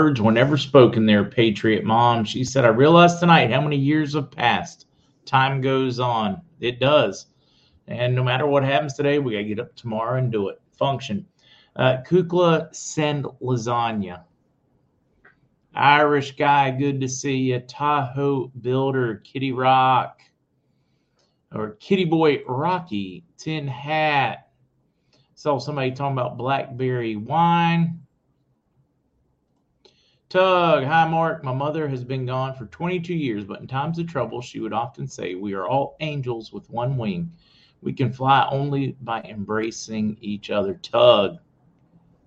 Words were never spoken there, Patriot Mom. She said, I realized tonight how many years have passed. Time goes on. It does. And no matter what happens today, we got to get up tomorrow and do it. Function. Uh, Kukla send lasagna. Irish guy, good to see you. Tahoe builder, Kitty Rock, or Kitty Boy Rocky, Tin Hat. Saw somebody talking about blackberry wine. Tug, hi Mark. My mother has been gone for 22 years, but in times of trouble, she would often say, We are all angels with one wing. We can fly only by embracing each other. Tug.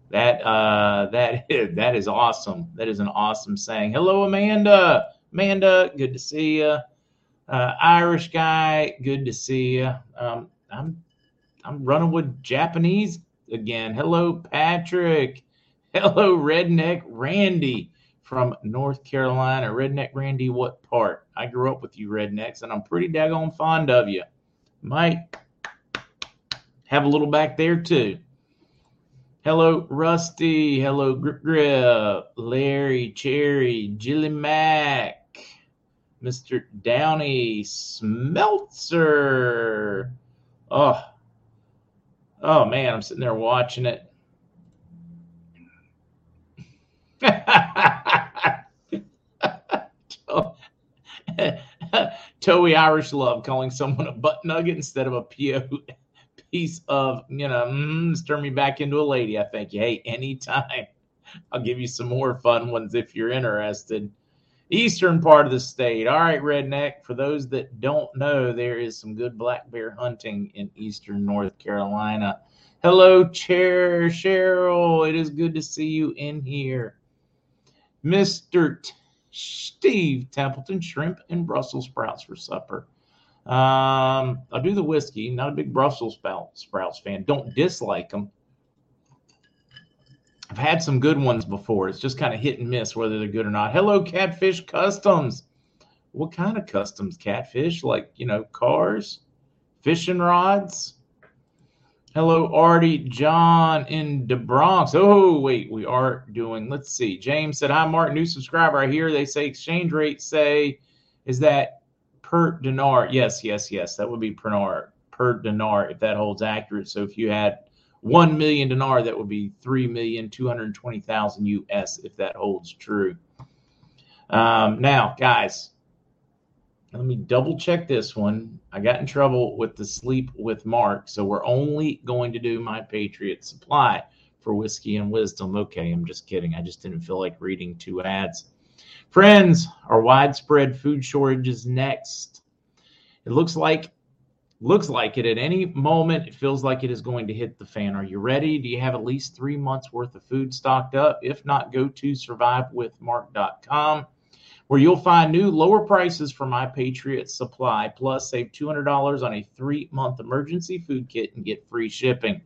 That uh that is, that is awesome. That is an awesome saying. Hello, Amanda. Amanda, good to see you. Uh, Irish guy, good to see you. Um, I'm I'm running with Japanese again. Hello, Patrick. Hello, Redneck Randy from North Carolina. Redneck Randy, what part? I grew up with you rednecks, and I'm pretty daggone fond of you. Might have a little back there too. Hello, Rusty. Hello, Grip Grip, Larry, Cherry, Jilly Mac, Mr. Downey, Smeltzer. Oh, oh man, I'm sitting there watching it. Toey Irish love calling someone a butt nugget instead of a piece of, you know, mm, turn me back into a lady. I think, hey, anytime. I'll give you some more fun ones if you're interested. Eastern part of the state. All right, redneck. For those that don't know, there is some good black bear hunting in eastern North Carolina. Hello, Chair Cheryl. It is good to see you in here. Mr. Steve Templeton, shrimp and Brussels sprouts for supper. Um, I'll do the whiskey. Not a big Brussels sprouts fan. Don't dislike them. I've had some good ones before. It's just kind of hit and miss whether they're good or not. Hello, Catfish Customs. What kind of customs, Catfish? Like, you know, cars, fishing rods? Hello, Artie, John in the Bronx. Oh, wait, we are doing, let's see. James said, Hi, Mark, new subscriber. I hear they say exchange rate say, is that per dinar? Yes, yes, yes. That would be per dinar, per dinar if that holds accurate. So if you had 1 million dinar, that would be 3,220,000 US if that holds true. Um, now, guys, let me double check this one. I got in trouble with the sleep with Mark, so we're only going to do my Patriot supply for whiskey and wisdom. Okay, I'm just kidding. I just didn't feel like reading two ads. Friends, our widespread food shortage is next. It looks like looks like it at any moment it feels like it is going to hit the fan are you ready do you have at least three months worth of food stocked up if not go to survivewithmark.com where you'll find new lower prices for my Patriot Supply. Plus, save $200 on a three month emergency food kit and get free shipping.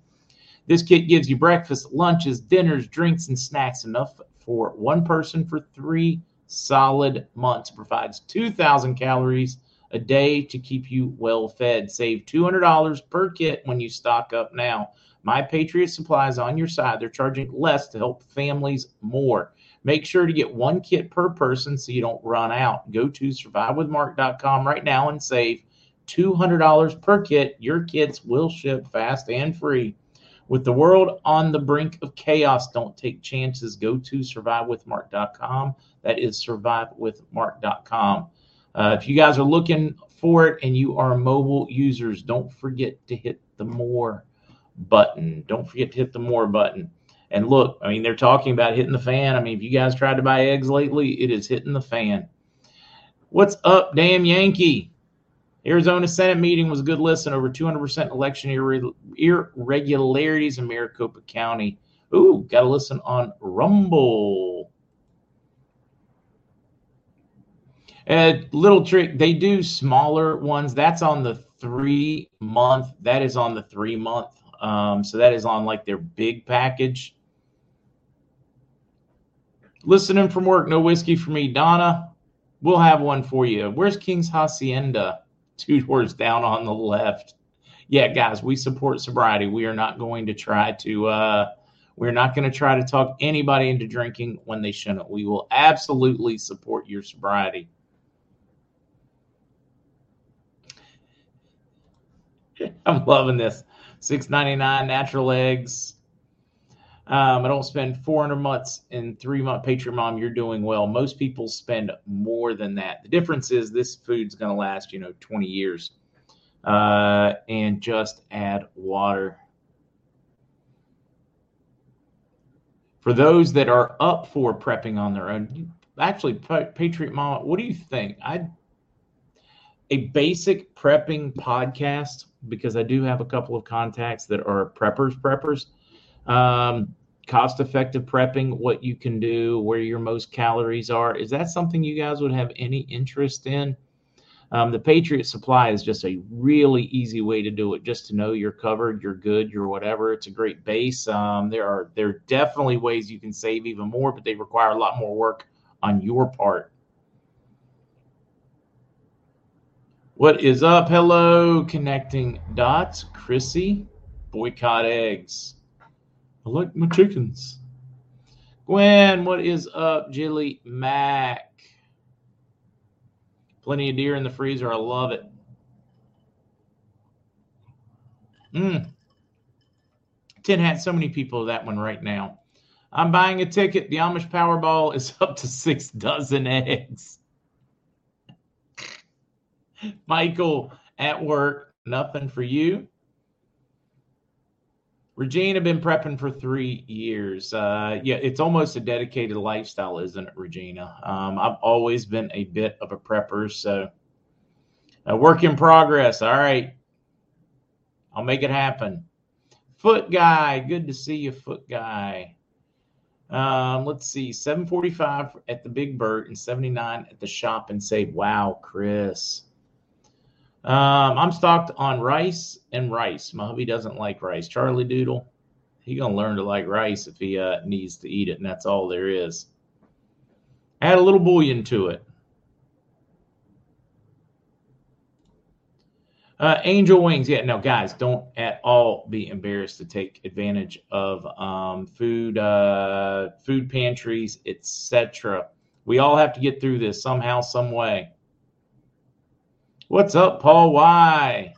This kit gives you breakfast, lunches, dinners, drinks, and snacks enough for one person for three solid months. Provides 2,000 calories a day to keep you well fed. Save $200 per kit when you stock up now. My Patriot Supply is on your side. They're charging less to help families more. Make sure to get one kit per person so you don't run out. Go to survivewithmark.com right now and save $200 per kit. Your kits will ship fast and free. With the world on the brink of chaos, don't take chances. Go to survivewithmark.com. That is survivewithmark.com. Uh, if you guys are looking for it and you are mobile users, don't forget to hit the more button. Don't forget to hit the more button. And look, I mean, they're talking about hitting the fan. I mean, if you guys tried to buy eggs lately, it is hitting the fan. What's up, damn Yankee? Arizona Senate meeting was a good listen. Over 200% election irre- irregularities in Maricopa County. Ooh, got to listen on Rumble. A little trick, they do smaller ones. That's on the three month. That is on the three month. Um, so that is on like their big package. Listening from work, no whiskey for me. Donna, we'll have one for you. Where's King's Hacienda? Two doors down on the left. Yeah, guys, we support sobriety. We are not going to try to, uh, We're not going to try to talk anybody into drinking when they shouldn't. We will absolutely support your sobriety. I'm loving this. Six ninety nine natural eggs. Um, I don't spend 400 months in three month Patriot Mom. You're doing well. Most people spend more than that. The difference is this food's going to last, you know, 20 years. Uh, and just add water. For those that are up for prepping on their own, actually, Patriot Mom, what do you think? I a basic prepping podcast because I do have a couple of contacts that are preppers, preppers. Um, cost effective prepping, what you can do, where your most calories are. Is that something you guys would have any interest in? Um, the Patriot Supply is just a really easy way to do it. Just to know you're covered, you're good, you're whatever. It's a great base. Um, there are there are definitely ways you can save even more, but they require a lot more work on your part. What is up? Hello, connecting dots. Chrissy, boycott eggs. I like my chickens. Gwen, what is up? Jilly Mac. Plenty of deer in the freezer. I love it. Mm. Tin Hat, so many people that one right now. I'm buying a ticket. The Amish Powerball is up to six dozen eggs. Michael at work, nothing for you. Regina been prepping for three years. Uh, yeah, it's almost a dedicated lifestyle, isn't it, Regina? Um, I've always been a bit of a prepper, so a work in progress. All right, I'll make it happen. Foot guy, good to see you, foot guy. Um, let's see, 745 at the Big Bird and 79 at the shop and save. Wow, Chris. Um, I'm stocked on rice and rice. My hubby doesn't like rice. Charlie Doodle, he gonna learn to like rice if he uh, needs to eat it, and that's all there is. Add a little bouillon to it. Uh, angel wings, yeah. No, guys, don't at all be embarrassed to take advantage of um, food, uh, food pantries, etc. We all have to get through this somehow, some way. What's up, Paul? Why?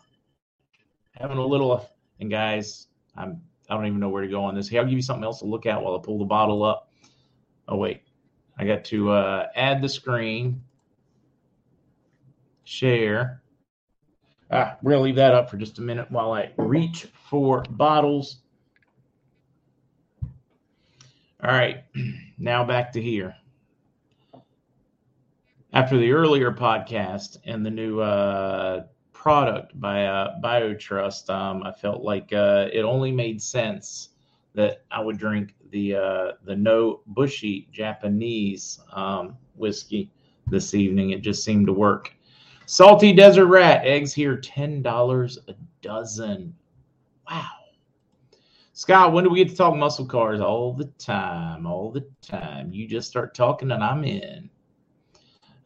Having a little, and guys, I'm I don't even know where to go on this. Hey, I'll give you something else to look at while I pull the bottle up. Oh wait, I got to uh, add the screen, share. Ah, we're gonna leave that up for just a minute while I reach for bottles. All right, now back to here after the earlier podcast and the new uh, product by uh, BioTrust, um, I felt like uh, it only made sense that I would drink the uh, the Nobushi Japanese um, whiskey this evening. It just seemed to work. Salty Desert Rat eggs here, ten dollars a dozen. Wow. Scott, when do we get to talk muscle cars? All the time, all the time. You just start talking and I'm in.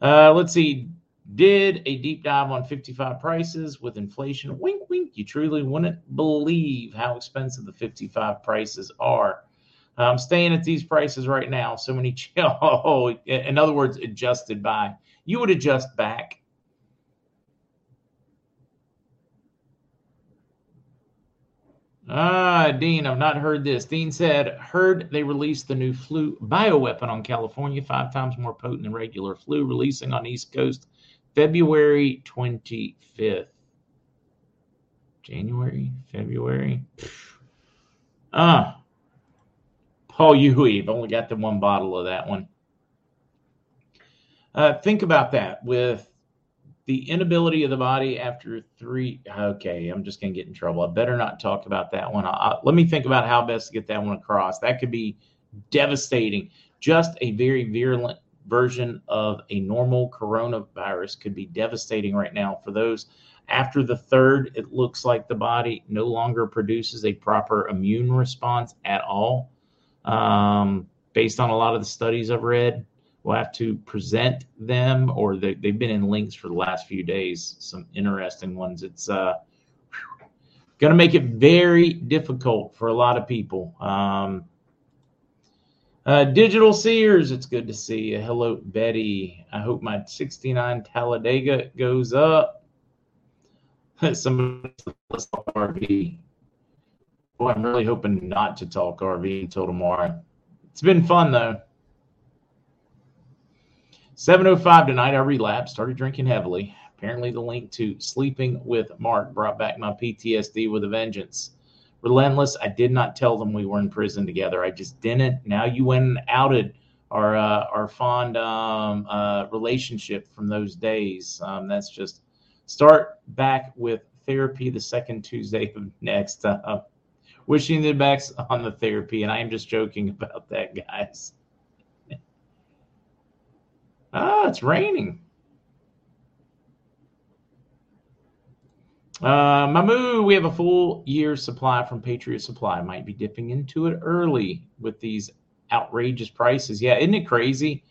Uh, let's see. Did a deep dive on 55 prices with inflation. Wink, wink. You truly wouldn't believe how expensive the 55 prices are. I'm staying at these prices right now. So many, oh, in other words, adjusted by. You would adjust back Ah, Dean, I've not heard this. Dean said, heard they released the new flu bioweapon on California, five times more potent than regular flu, releasing on East Coast February 25th. January, February. Ah, Paul Huey, I've only got the one bottle of that one. Uh, think about that with the inability of the body after three. Okay, I'm just going to get in trouble. I better not talk about that one. I, I, let me think about how best to get that one across. That could be devastating. Just a very virulent version of a normal coronavirus could be devastating right now for those. After the third, it looks like the body no longer produces a proper immune response at all. Um, based on a lot of the studies I've read, We'll have to present them, or they, have been in links for the last few days. Some interesting ones. It's uh, going to make it very difficult for a lot of people. Um, Uh, Digital seers it's good to see you. Hello, Betty. I hope my 69 Talladega goes up. Let's talk RV. Boy, I'm really hoping not to talk RV until tomorrow. It's been fun though. 7.05 tonight, I relapsed, started drinking heavily. Apparently, the link to sleeping with Mark brought back my PTSD with a vengeance. Relentless, I did not tell them we were in prison together. I just didn't. Now you went and outed our uh, our fond um, uh, relationship from those days. Um, that's just start back with therapy the second Tuesday of next. Uh, wishing the best on the therapy, and I am just joking about that, guys. Ah, it's raining. Uh, Mamu, we have a full year's supply from Patriot Supply. Might be dipping into it early with these outrageous prices. Yeah, isn't it crazy?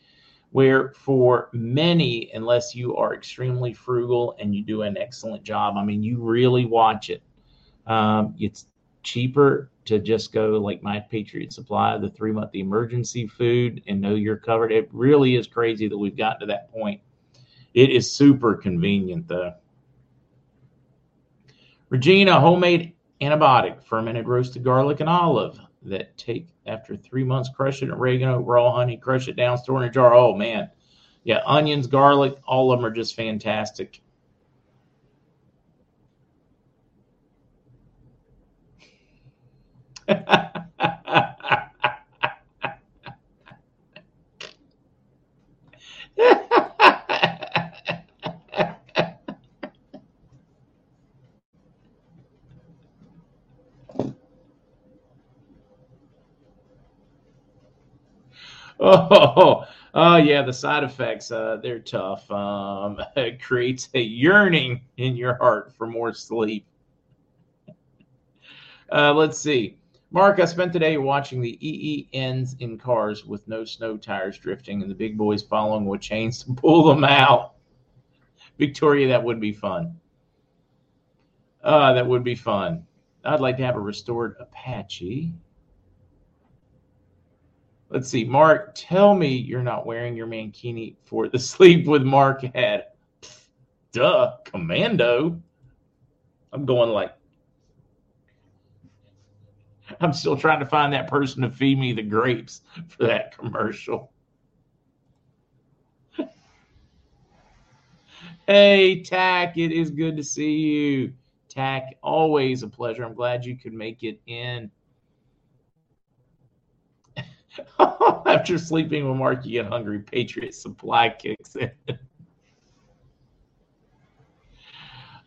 Where for many, unless you are extremely frugal and you do an excellent job, I mean, you really watch it. Um, it's cheaper to just go like my Patriot Supply, the three month emergency food, and know you're covered. It really is crazy that we've gotten to that point. It is super convenient though. Regina, homemade antibiotic, fermented roasted garlic and olive that take after three months, crush it oregano, raw honey, crush it down, store in a jar. Oh man. Yeah, onions, garlic, all of them are just fantastic. oh, oh, yeah, the side effects, uh, they're tough. Um, it creates a yearning in your heart for more sleep. Uh, let's see. Mark, I spent the day watching the EENs in cars with no snow tires drifting and the big boys following with chains to pull them out. Victoria, that would be fun. Uh, that would be fun. I'd like to have a restored Apache. Let's see. Mark, tell me you're not wearing your mankini for the sleep with Mark hat. Duh, commando. I'm going like I'm still trying to find that person to feed me the grapes for that commercial. hey, Tack, it is good to see you. Tack, always a pleasure. I'm glad you could make it in. After sleeping with Mark, you get hungry. Patriot Supply kicks in.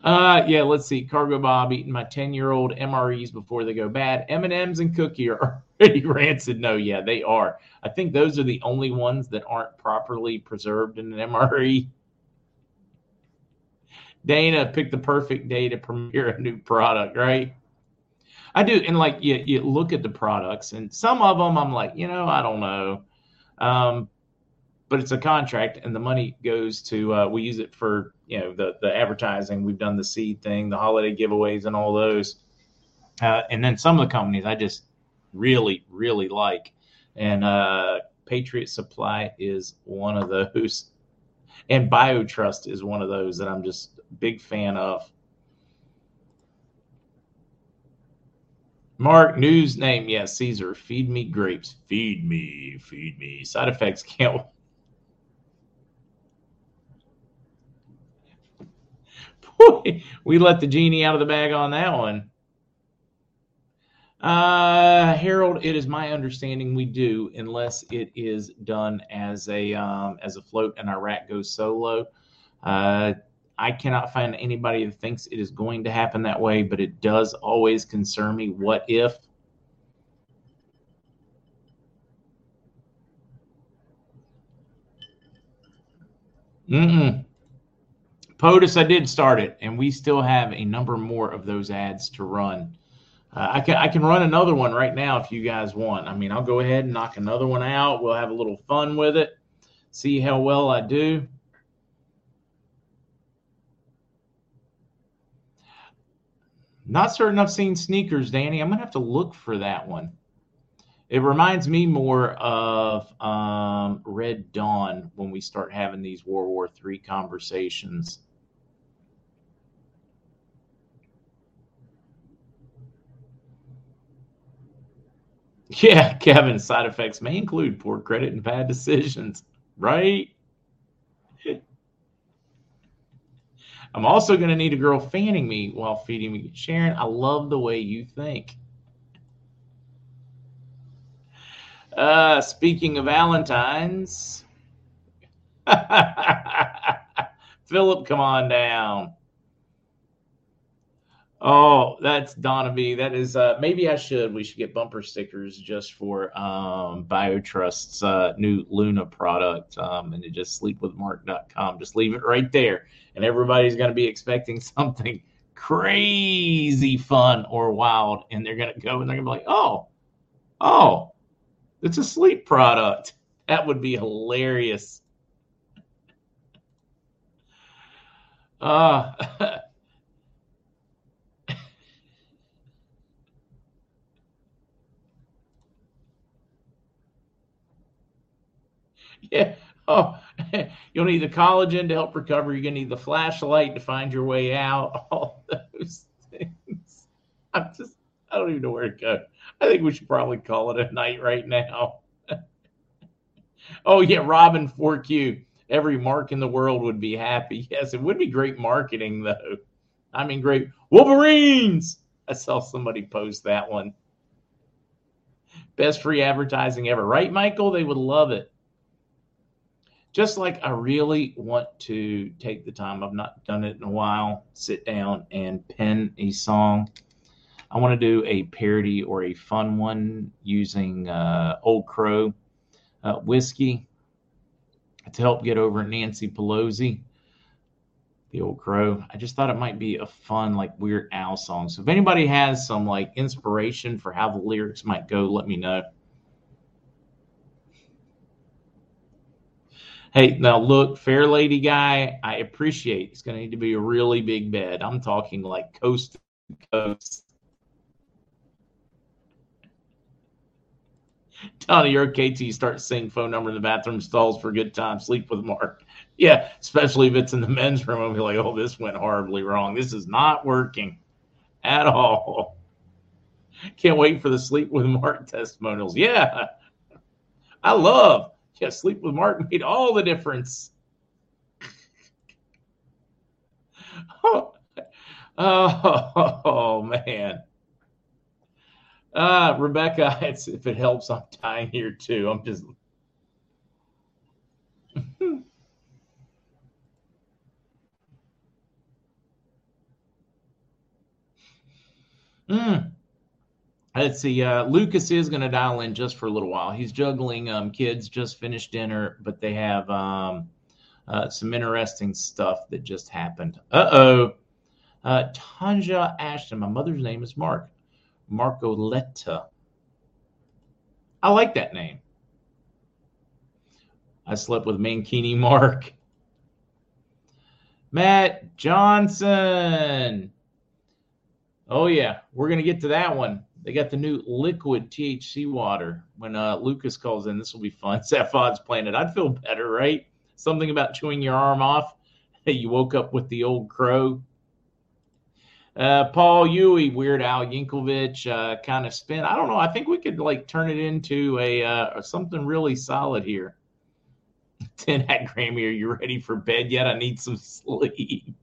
Uh, yeah, let's see. Cargo Bob eating my 10 year old MREs before they go bad. M&Ms and cookie are already rancid. No, yeah, they are. I think those are the only ones that aren't properly preserved in an MRE. Dana picked the perfect day to premiere a new product, right? I do, and like you, you look at the products, and some of them I'm like, you know, I don't know. Um, but it's a contract and the money goes to uh, we use it for you know the the advertising we've done the seed thing the holiday giveaways and all those uh, and then some of the companies i just really really like and uh, patriot supply is one of those and biotrust is one of those that i'm just big fan of Mark, news name, yes, Caesar. Feed me grapes. Feed me, feed me. Side effects can't we let the genie out of the bag on that one. Uh, Harold, it is my understanding we do, unless it is done as a um, as a float and our rat goes solo. Uh, I cannot find anybody that thinks it is going to happen that way, but it does always concern me. What if? Mm-mm. POTUS, I did start it, and we still have a number more of those ads to run. Uh, I can I can run another one right now if you guys want. I mean, I'll go ahead and knock another one out. We'll have a little fun with it. See how well I do. Not certain I've seen sneakers, Danny. I'm gonna have to look for that one. It reminds me more of um, Red Dawn when we start having these World War III conversations. Yeah, Kevin, side effects may include poor credit and bad decisions, right? I'm also going to need a girl fanning me while feeding me. Sharon, I love the way you think. Uh, speaking of Valentine's, Philip, come on down. Oh, that's Donna That is uh, maybe I should. We should get bumper stickers just for um, BioTrust's uh, new Luna product, um, and to just sleepwithmark.com. Just leave it right there, and everybody's to be expecting something crazy fun or wild, and they're to go and they're to be like, "Oh, oh, it's a sleep product." That would be hilarious. Uh, yeah. Oh, you'll need the collagen to help recover. You're going to need the flashlight to find your way out. All those things. I'm just, I don't even know where to go. I think we should probably call it a night right now. oh, yeah. Robin 4Q. Every mark in the world would be happy. Yes, it would be great marketing, though. I mean, great. Wolverines. I saw somebody post that one. Best free advertising ever, right, Michael? They would love it just like I really want to take the time, I've not done it in a while, sit down and pen a song. I want to do a parody or a fun one using uh, Old Crow uh, whiskey to help get over Nancy Pelosi, the Old Crow. I just thought it might be a fun, like Weird Al song. So if anybody has some like inspiration for how the lyrics might go, let me know. Hey, now look, fair lady guy, I appreciate it's going to need to be a really big bed. I'm talking like coast to coast. Tony, your KT starts seeing phone number in the bathroom stalls for a good time. Sleep with Mark. Yeah, especially if it's in the men's room. I'll be like, oh, this went horribly wrong. This is not working at all. Can't wait for the sleep with Mark testimonials. Yeah, I love yeah, sleep with Mark made all the difference. oh, oh, oh, man. Uh, Rebecca, it's, if it helps, I'm dying here too. I'm just. mm. Let's see. Uh, Lucas is going to dial in just for a little while. He's juggling. Um, kids just finished dinner, but they have um, uh, some interesting stuff that just happened. Uh-oh. Uh Tanja Ashton. My mother's name is Mark. Marcoletta. I like that name. I slept with Mankini Mark. Matt Johnson. Oh yeah, we're gonna get to that one. They got the new liquid THC water. When uh, Lucas calls in, this will be fun. Saphon's playing it. I'd feel better, right? Something about chewing your arm off. Hey, you woke up with the old crow. Uh, Paul Huey, Weird Al Yankovic, uh, kind of spin. I don't know. I think we could like turn it into a uh, something really solid here. Tin Hat Grammy, are you ready for bed yet? I need some sleep.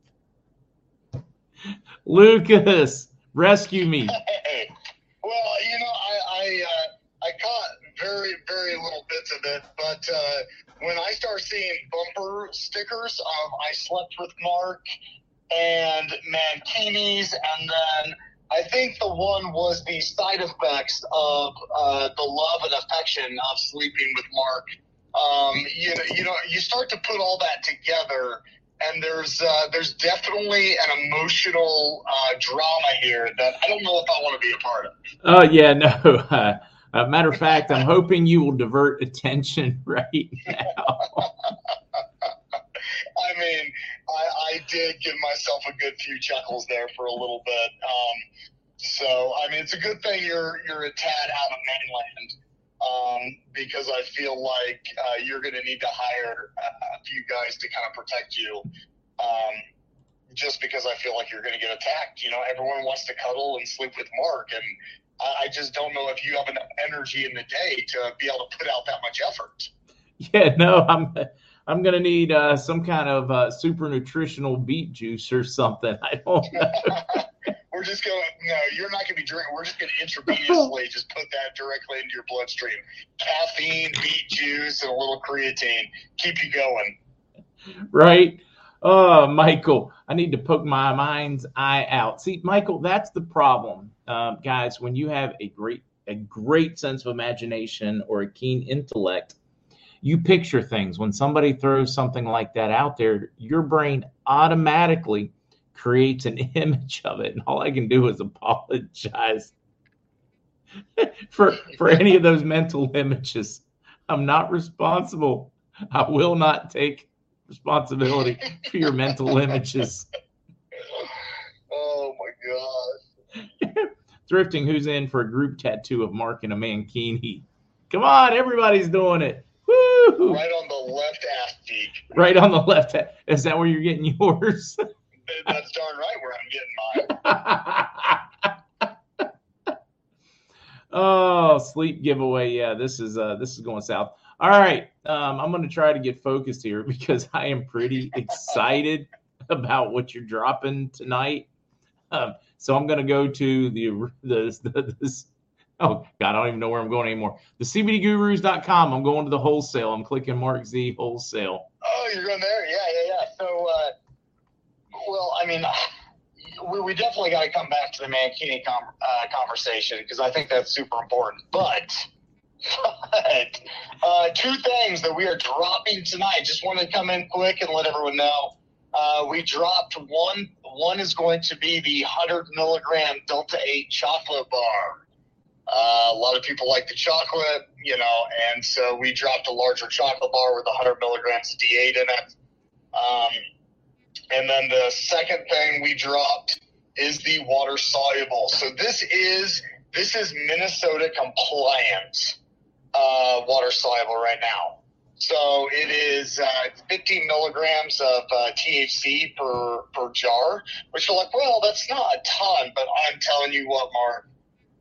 Lucas, rescue me. Well, you know, I I, uh, I caught very very little bits of it, but uh, when I start seeing bumper stickers of "I slept with Mark" and Mankinis, and then I think the one was the side effects of uh, the love and affection of sleeping with Mark. Um, you know, you know, you start to put all that together, and there's uh, there's definitely an emotional uh, drama here that I don't know if I want to be a part of. Oh yeah, no. Uh, matter of fact, I'm hoping you will divert attention right now. I mean, I, I, did give myself a good few chuckles there for a little bit. Um, so I mean, it's a good thing you're you're a tad out of mainland um, because I feel like uh, you're going to need to hire a, few guys to kind of protect you. Um, just because I feel like you're going to get attacked. You know, everyone wants to cuddle and sleep with Mark, and I, I just don't know if you have enough energy in the day to be able to put out that much effort. Yeah, no, I'm. I'm gonna need uh, some kind of uh, super nutritional beet juice or something. I don't. we're just going. No, you're not gonna be drinking. We're just gonna intravenously just put that directly into your bloodstream. Caffeine, beet juice, and a little creatine keep you going. Right. Oh, Michael, I need to poke my mind's eye out. See, Michael, that's the problem, uh, guys. When you have a great, a great sense of imagination or a keen intellect, you picture things. When somebody throws something like that out there, your brain automatically creates an image of it, and all I can do is apologize for for any of those mental images. I'm not responsible. I will not take responsibility for your mental images. Oh my gosh. Thrifting, who's in for a group tattoo of Mark and a mankini? Come on, everybody's doing it. Woo! Right on the left ass cheek. Right on the left. Is that where you're getting yours? That's darn right where I'm getting mine. oh, sleep giveaway. Yeah, this is uh this is going south. All right. Um, I'm going to try to get focused here because I am pretty excited about what you're dropping tonight. Um, so I'm going to go to the, the, the this, oh God, I don't even know where I'm going anymore. The CBDGurus.com. I'm going to the wholesale. I'm clicking Mark Z wholesale. Oh, you're going there? Yeah, yeah, yeah. So, uh, well, I mean, we, we definitely got to come back to the Mankini com- uh, conversation because I think that's super important. But but uh, two things that we are dropping tonight. Just want to come in quick and let everyone know. Uh, we dropped one. One is going to be the 100 milligram Delta 8 chocolate bar. Uh, a lot of people like the chocolate, you know, and so we dropped a larger chocolate bar with 100 milligrams of D8 in it. Um, and then the second thing we dropped is the water soluble. So this is this is Minnesota compliant uh, water soluble right now. So it is uh, 50 milligrams of uh, THC per per jar, which are like, well, that's not a ton, but I'm telling you what, Mark,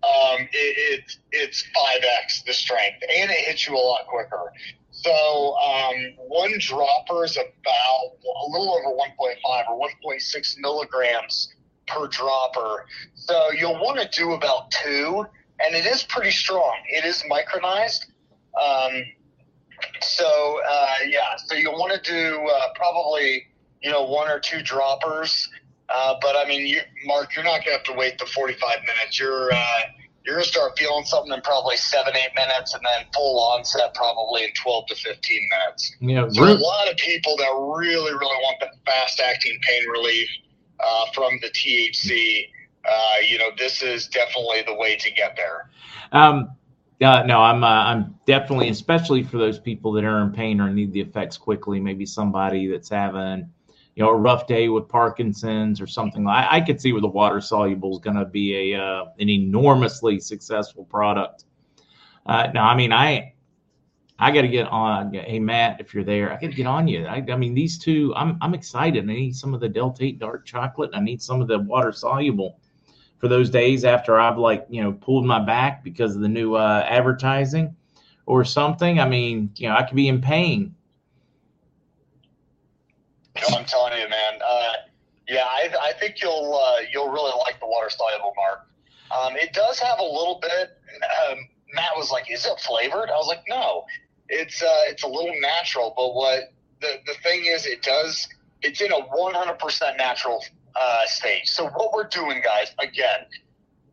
um, it, it, it's 5x the strength, and it hits you a lot quicker. So um, one dropper is about a little over 1.5 or 1.6 milligrams per dropper. So you'll want to do about two and it is pretty strong. It is micronized. Um, so uh, yeah, so you'll want to do uh, probably you know one or two droppers. Uh, but I mean, you, Mark, you're not gonna have to wait the 45 minutes. You're uh, you're gonna start feeling something in probably seven, eight minutes, and then full onset probably in 12 to 15 minutes. Yeah, so a lot of people that really, really want the fast acting pain relief uh, from the THC uh, you know, this is definitely the way to get there. Um, uh, no, I'm uh, I'm definitely, especially for those people that are in pain or need the effects quickly. Maybe somebody that's having, you know, a rough day with Parkinson's or something. I, I could see where the water soluble is going to be a uh, an enormously successful product. Uh, now, I mean, I I got to get on. Hey, Matt, if you're there, I got to get on you. I, I, mean, these two, I'm I'm excited. I need some of the Delta 8 dark chocolate. I need some of the water soluble for those days after I've like you know pulled my back because of the new uh, advertising or something. I mean, you know, I could be in pain. I'm telling you, man. Uh, yeah, I, I, think you'll uh, you'll really like the water soluble mark. Um, it does have a little bit. Um, Matt was like, "Is it flavored?" I was like, "No, it's uh, it's a little natural." But what the the thing is, it does. It's in a 100% natural uh, stage. So what we're doing, guys, again,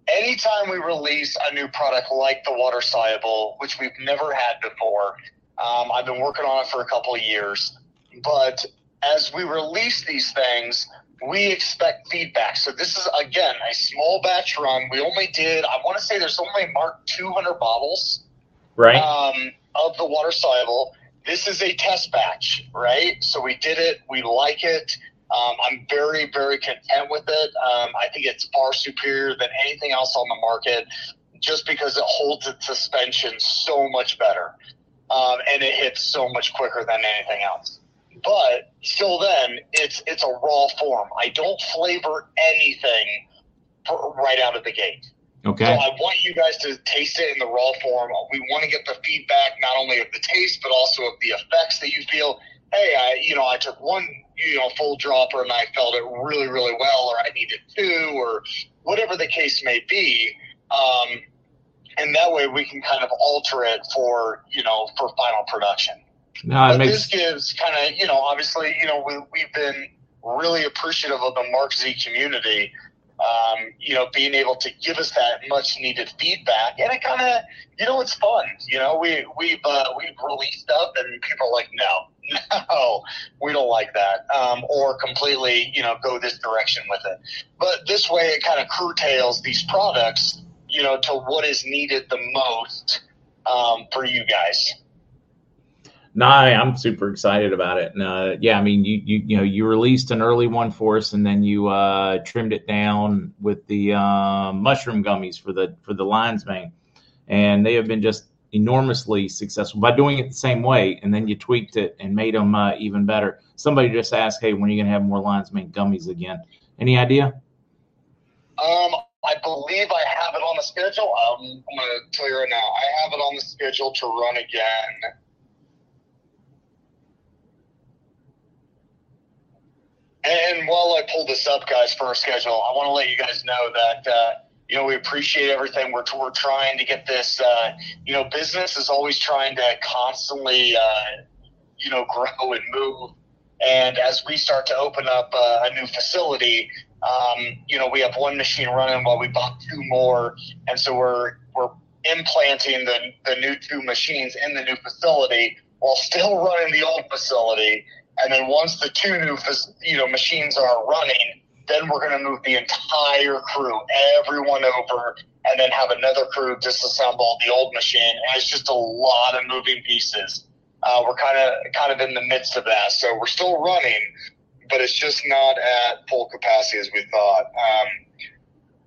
anytime we release a new product like the water soluble, which we've never had before, um, I've been working on it for a couple of years, but as we release these things, we expect feedback. So this is again a small batch run. We only did, I want to say, there's only marked 200 bottles, right, um, of the water soluble. This is a test batch, right? So we did it. We like it. Um, I'm very, very content with it. Um, I think it's far superior than anything else on the market. just because it holds its suspension so much better. Um, and it hits so much quicker than anything else. But still, then it's it's a raw form. I don't flavor anything for, right out of the gate. Okay. So I want you guys to taste it in the raw form. We want to get the feedback not only of the taste but also of the effects that you feel. Hey, I you know I took one you know full dropper and I felt it really really well, or I needed two, or whatever the case may be. Um, and that way we can kind of alter it for you know for final production. No, it But makes this gives kind of, you know, obviously, you know, we, we've been really appreciative of the Mark Z community, um, you know, being able to give us that much needed feedback. And it kind of, you know, it's fun. You know, we, we've, uh, we've released stuff and people are like, no, no, we don't like that. Um, or completely, you know, go this direction with it. But this way it kind of curtails these products, you know, to what is needed the most um, for you guys. No, I'm super excited about it. And uh, yeah, I mean, you you you know, you released an early one for us, and then you uh, trimmed it down with the uh, mushroom gummies for the for the lion's mane, and they have been just enormously successful by doing it the same way. And then you tweaked it and made them uh, even better. Somebody just asked, "Hey, when are you gonna have more lion's mane gummies again?" Any idea? Um, I believe I have it on the schedule. Um, I'm going to tell you right now. I have it on the schedule to run again. And while I pull this up, guys, for our schedule, I want to let you guys know that uh, you know we appreciate everything. We're we're trying to get this. Uh, you know, business is always trying to constantly uh, you know grow and move. And as we start to open up uh, a new facility, um, you know, we have one machine running while we bought two more, and so we're we're implanting the the new two machines in the new facility while still running the old facility. And then once the two new you know machines are running, then we're going to move the entire crew, everyone over, and then have another crew disassemble the old machine. And it's just a lot of moving pieces. Uh, we're kind of kind of in the midst of that, so we're still running, but it's just not at full capacity as we thought. Um,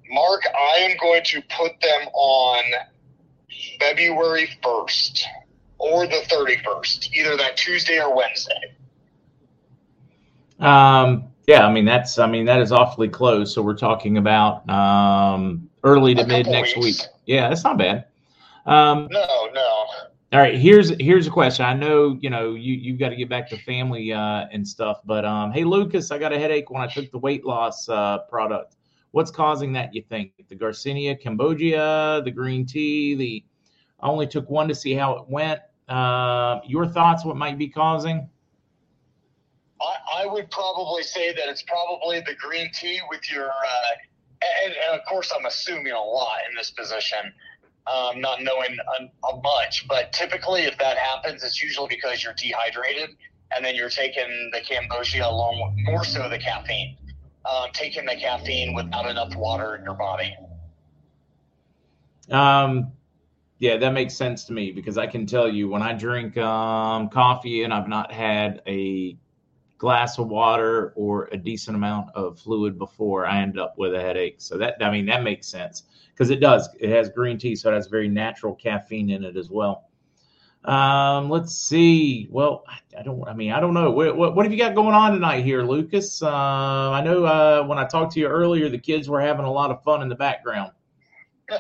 Mark, I am going to put them on February 1st or the 31st, either that Tuesday or Wednesday. Um, yeah, I mean that's I mean that is awfully close. So we're talking about um, early to mid next weeks. week. Yeah, that's not bad. Um, No, no. all right, here's here's a question. I know you know you you've got to get back to family uh, and stuff, but um, hey Lucas, I got a headache when I took the weight loss uh, product. What's causing that? You think the Garcinia Cambogia, the green tea, the I only took one to see how it went. Uh, your thoughts? What might be causing? I, I would probably say that it's probably the green tea with your, uh, and, and of course, I'm assuming a lot in this position, um, not knowing a, a much. But typically, if that happens, it's usually because you're dehydrated, and then you're taking the Cambogia along with more so the caffeine, um, taking the caffeine without enough water in your body. Um, yeah, that makes sense to me because I can tell you when I drink um, coffee and I've not had a glass of water or a decent amount of fluid before, I end up with a headache. So that I mean that makes sense because it does. It has green tea, so it has very natural caffeine in it as well. Um, let's see. Well, I, I don't. I mean, I don't know. What, what, what have you got going on tonight here, Lucas? Uh, I know uh, when I talked to you earlier, the kids were having a lot of fun in the background.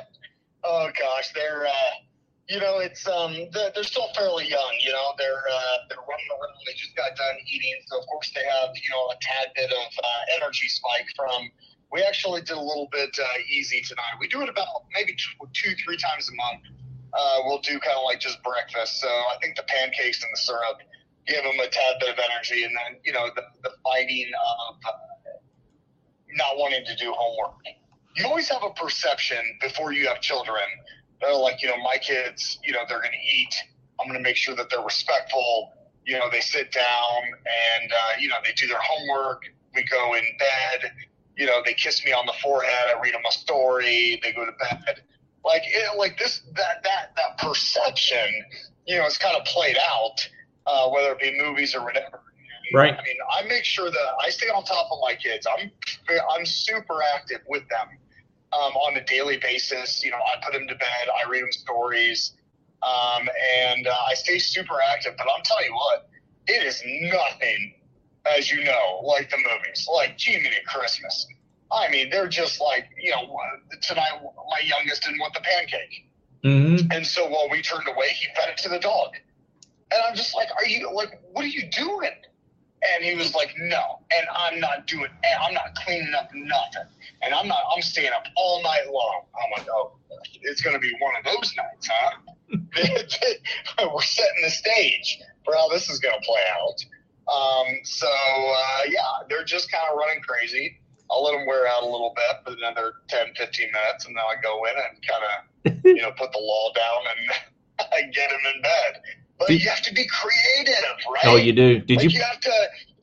Oh gosh, they're uh, you know it's um they're, they're still fairly young. You know they're uh, they're running around. They just got done eating, so of course they have you know a tad bit of uh, energy spike from. We actually did a little bit uh, easy tonight. We do it about maybe two, two three times a month. Uh, we'll do kind of like just breakfast. So I think the pancakes and the syrup give them a tad bit of energy, and then you know the the fighting of uh, not wanting to do homework you always have a perception before you have children. They're like, you know, my kids, you know, they're going to eat. I'm going to make sure that they're respectful. You know, they sit down and, uh, you know, they do their homework. We go in bed. You know, they kiss me on the forehead. I read them a story. They go to bed. Like, it, like this, that, that, that perception, you know, is kind of played out, uh, whether it be movies or whatever. Right. I mean, I make sure that I stay on top of my kids. I'm I'm super active with them. Um, on a daily basis. You know, I put him to bed, I read him stories, um, and uh, I stay super active. But I'm telling you what, it is nothing, as you know, like the movies, like Jiminy Christmas. I mean, they're just like, you know, tonight my youngest didn't want the pancake. Mm-hmm. And so while we turned away, he fed it to the dog. And I'm just like, are you like, what are you doing? And he was like, no. And I'm not doing, I'm not cleaning up nothing. And I'm not, I'm staying up all night long. I'm like, oh, it's going to be one of those nights, huh? We're setting the stage for how this is going to play out. Um, so, uh, yeah, they're just kind of running crazy. I'll let them wear out a little bit for another 10, 15 minutes, and then I go in and kind of, you know, put the law down and I get them in bed. But you have to be creative, right? Oh, you do. Did like you? You have to,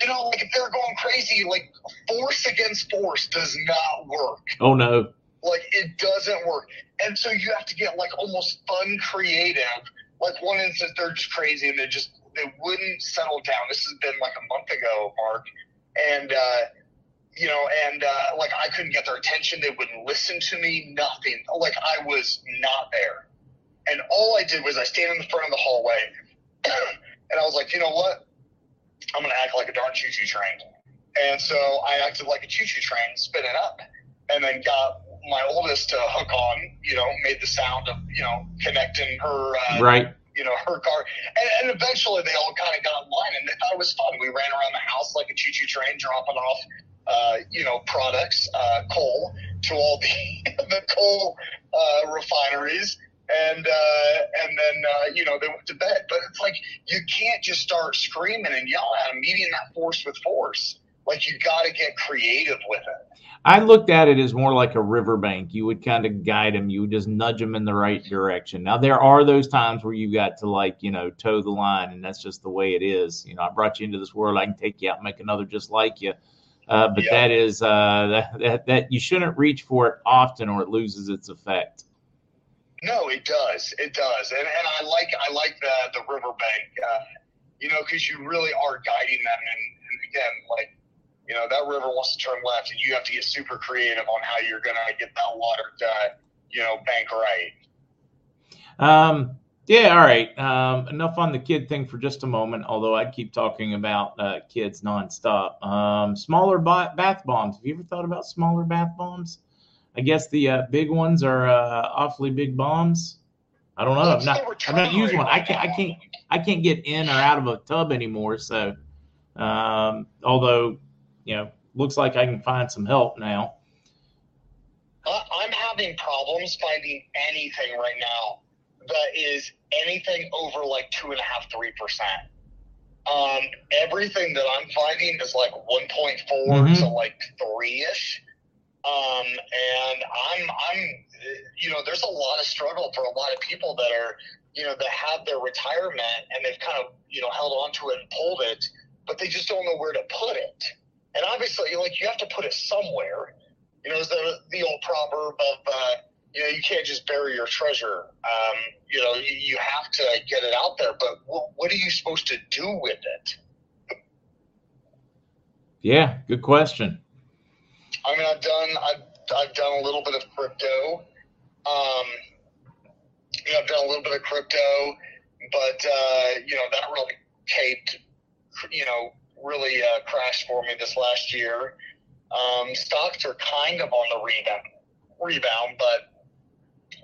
you know, like if they're going crazy, like force against force does not work. Oh no. Like it doesn't work, and so you have to get like almost fun creative. Like one instance, they're just crazy and they just they wouldn't settle down. This has been like a month ago, Mark, and. uh you know, and uh, like I couldn't get their attention. They wouldn't listen to me. Nothing. Like I was not there. And all I did was I stand in the front of the hallway, and I was like, you know what? I'm gonna act like a darn choo-choo train. And so I acted like a choo-choo train, spinning up, and then got my oldest to hook on. You know, made the sound of you know connecting her. Uh, right. You know her car, and, and eventually they all kind of got in line, and they thought it was fun. We ran around the house like a choo-choo train, dropping off uh, you know, products, uh, coal to all the the coal uh, refineries, and uh, and then uh, you know they went to bed. But it's like you can't just start screaming and yelling at them, meeting that force with force. Like you got to get creative with it. I looked at it as more like a riverbank. You would kind of guide them. You would just nudge them in the right direction. Now there are those times where you've got to like you know toe the line, and that's just the way it is. You know, I brought you into this world. I can take you out and make another just like you. Uh, but yeah. that is uh, that, that, that you shouldn't reach for it often, or it loses its effect. No, it does. It does, and and I like I like the the riverbank, uh, you know, because you really are guiding them, and, and again, like you know, that river wants to turn left, and you have to get super creative on how you're gonna get that water to you know bank right. Um, yeah, all right. Um, enough on the kid thing for just a moment, although I'd keep talking about uh, kids nonstop. Um, smaller bath bombs. Have you ever thought about smaller bath bombs? I guess the uh, big ones are uh, awfully big bombs. I don't know. I've not, I've not used one. I can't, I can't, I can't get in or out of a tub anymore. So, um, although, you know, looks like I can find some help now. I'm having problems finding anything right now that is anything over like two and a half, three percent. Um, everything that I'm finding is like 1.4 mm-hmm. to like three ish. Um, and I'm, I'm, you know, there's a lot of struggle for a lot of people that are, you know, that have their retirement and they've kind of, you know, held on to it and pulled it, but they just don't know where to put it. And obviously, like, you have to put it somewhere. You know, the, the old proverb of, uh, you know, you can't just bury your treasure. Um, you know, you, you, have to get it out there. But what, what are you supposed to do with it? Yeah, good question. I mean, I've done I've, I've done a little bit of crypto. Um, you know, I've done a little bit of crypto, but uh, you know that really caped. You know, really uh, crashed for me this last year. Um, stocks are kind of on the rebound, rebound, but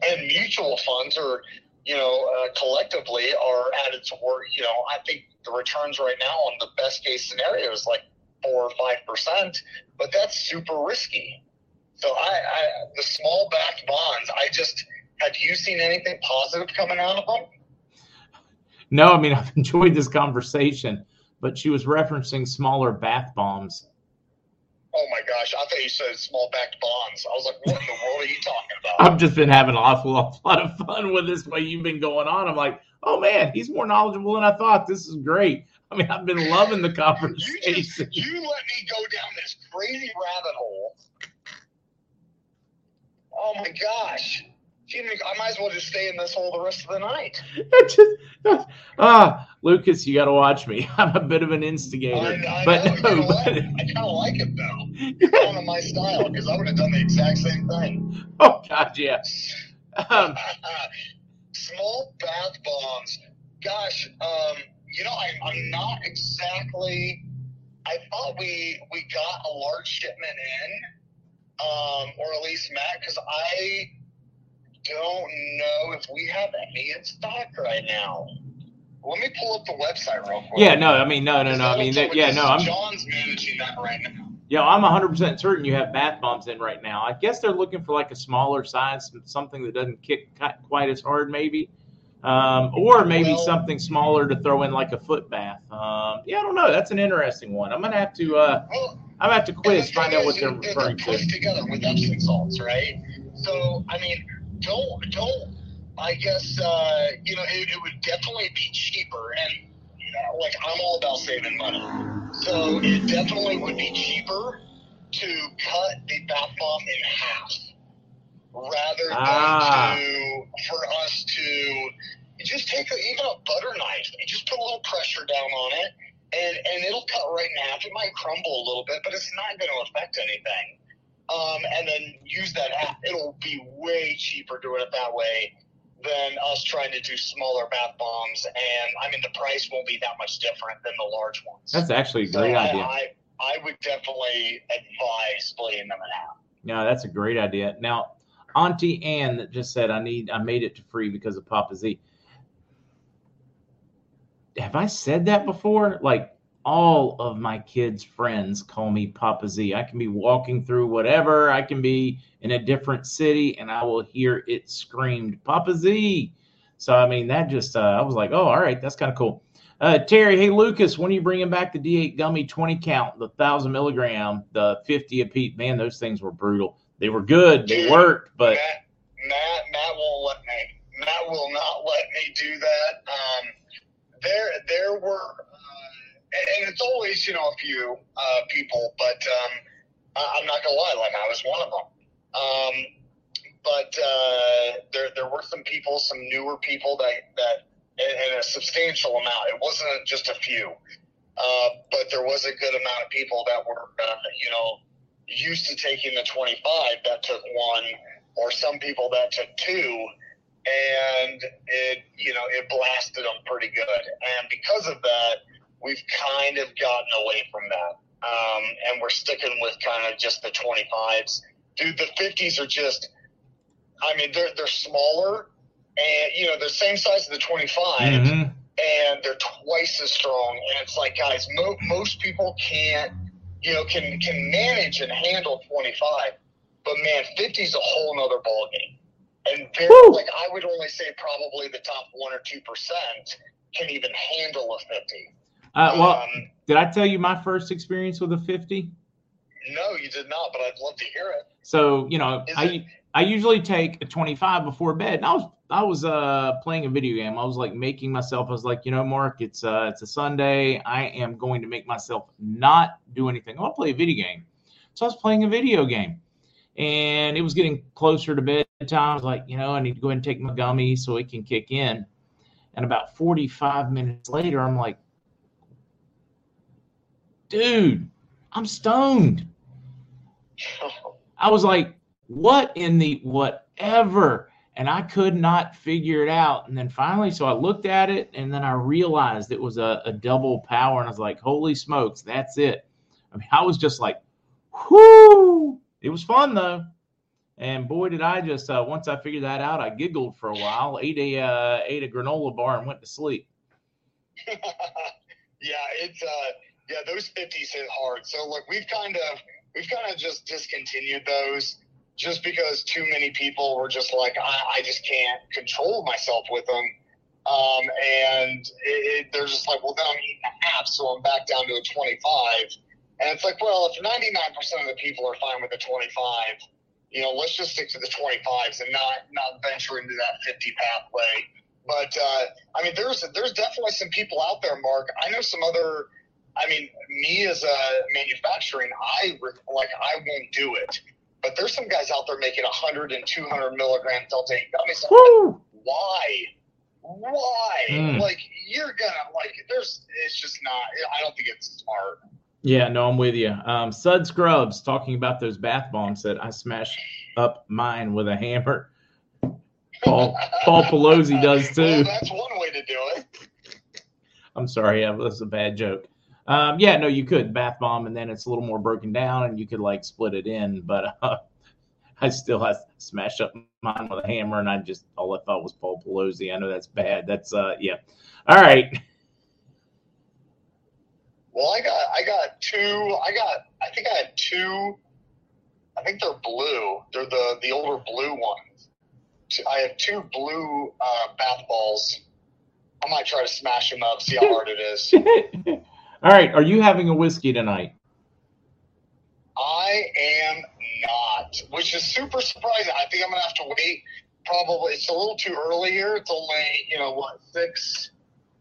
and mutual funds are, you know, uh, collectively are at its worst. You know, I think the returns right now on the best case scenario is like four or five percent, but that's super risky. So I, I the small backed bonds, I just have you seen anything positive coming out of them? No, I mean I've enjoyed this conversation, but she was referencing smaller bath bombs. Oh my gosh, I thought you said small backed bonds. I was like, what in the world are you talking about? I've just been having an awful, lot of fun with this way you've been going on. I'm like, oh man, he's more knowledgeable than I thought. This is great. I mean, I've been loving the conversation. you, just, you let me go down this crazy rabbit hole. Oh my gosh. I might as well just stay in this hole the rest of the night. just, uh, Lucas, you got to watch me. I'm a bit of an instigator, I, I but know, no, you know but I kind of like it though. It's kind of my style because I would have done the exact same thing. oh god, yeah. Um, Small bath bombs. Gosh, um, you know, I, I'm not exactly. I thought we we got a large shipment in, um, or at least Matt, because I don't know if we have any in stock right now. Let me pull up the website real quick. yeah, no, I mean, no, no, no. I mean, that, yeah, no, I'm, John's managing that right now. yeah, I'm 100 percent certain you have bath bombs in right now. I guess they're looking for like a smaller size, something that doesn't kick quite as hard, maybe, um, or maybe Well- something smaller to throw in like a foot bath. Um, yeah, I don't know. That's an interesting one. I'm gonna have to, uh, Well, I'm gonna have to quiz, find out what they're they're, referring they're to. together with Epsom salts, right? So, I mean, don't don't. I guess uh, you know it, it would definitely be cheaper, and you know, like I'm all about saving money, so it definitely would be cheaper to cut the bath bomb in half rather than Ah. to for us to just take a, even a butter knife and just put a little pressure down on it and and it'll cut right in half. It might crumble a little bit, but it's not going to affect anything. Um, and then use that app. It'll be way cheaper doing it that way than us trying to do smaller bath bombs. And I mean, the price won't be that much different than the large ones. That's actually a great I, idea. I, I would definitely advise splitting them in half. No, that's a great idea. Now, Auntie Ann that just said I need I made it to free because of Papa Z. Have I said that before? Like all of my kids' friends call me Papa Z. I can be walking through whatever, I can be in a different city, and I will hear it screamed Papa Z. So I mean that just uh, I was like, oh, all right, that's kind of cool. Uh, Terry, hey Lucas, when are you bringing back the D8 gummy 20 count, the thousand milligram, the 50 a piece? Man, those things were brutal. They were good, they Dude, worked, but Matt, Matt, Matt won't let me. Matt will not let me do that. Um, there, there were, and, it's always you know a few uh, people, but um, I, I'm not gonna lie, like I was one of them. Um, but uh, there, there were some people, some newer people that that, and, and a substantial amount. It wasn't just a few, uh, but there was a good amount of people that were, uh, you know, used to taking the 25 that took one, or some people that took two, and it, you know, it blasted them pretty good. And because of that, we've kind of gotten away from that. Um, and we're sticking with kind of just the 25s. Dude, the 50s are just, I mean, they're, they're smaller and, you know, they're the same size as the 25 Mhm. and they're twice as strong. And it's like, guys, mo- most people can't, you know, can can manage and handle 25, but man, 50 is a whole nother ball game. And very, like I would only say probably the top one or two percent can even handle a 50. Uh, well, um, did I tell you my first experience with a 50? no, you did not, but I'd love to hear it. So, you know, Is I it- I usually take a 25 before bed. And I was I was uh playing a video game. I was like making myself I was like, you know, Mark, it's uh it's a Sunday. I am going to make myself not do anything. I'll play a video game. So I was playing a video game. And it was getting closer to bedtime. I was like, you know, I need to go ahead and take my gummy so it can kick in. And about 45 minutes later, I'm like, dude, I'm stoned. I was like, what in the whatever? And I could not figure it out. And then finally, so I looked at it and then I realized it was a, a double power. And I was like, holy smokes, that's it. I mean, I was just like, whoo. It was fun though. And boy, did I just, uh, once I figured that out, I giggled for a while, ate a, uh, ate a granola bar and went to sleep. yeah, it's uh yeah, those fifties hit hard. So look, we've kind of we've kind of just discontinued those just because too many people were just like, I, I just can't control myself with them. Um, and it, it, they're just like, well, then I'm eating a half, so I'm back down to a 25. And it's like, well, if 99% of the people are fine with the 25, you know, let's just stick to the 25s and not not venture into that 50 pathway. But uh, I mean, there's there's definitely some people out there, Mark. I know some other. I mean, me as a manufacturing, I re- like I won't do it. But there's some guys out there making 100 and 200 milligram delta 8 gummies. I'm Woo! Why? why? Mm. Like you're gonna like. There's. It's just not. I don't think it's smart. Yeah, no, I'm with you. Um, Sud Scrubs talking about those bath bombs that I smashed up mine with a hammer. Paul Paul Pelosi does Well, too. that's one way to do it. I'm sorry, that was a bad joke. Um, yeah, no, you could bath bomb, and then it's a little more broken down, and you could like split it in. But uh, I still I smashed up mine with a hammer, and I just all I thought was Paul Pelosi. I know that's bad. That's uh, yeah. All right. Well, I got I got two. I got I think I had two. I think they're blue. They're the the older blue ones. I have two blue uh, bath balls. I might try to smash them up, see how hard it is. all right. Are you having a whiskey tonight? I am not, which is super surprising. I think I'm gonna have to wait. Probably it's a little too early here. It's only you know what six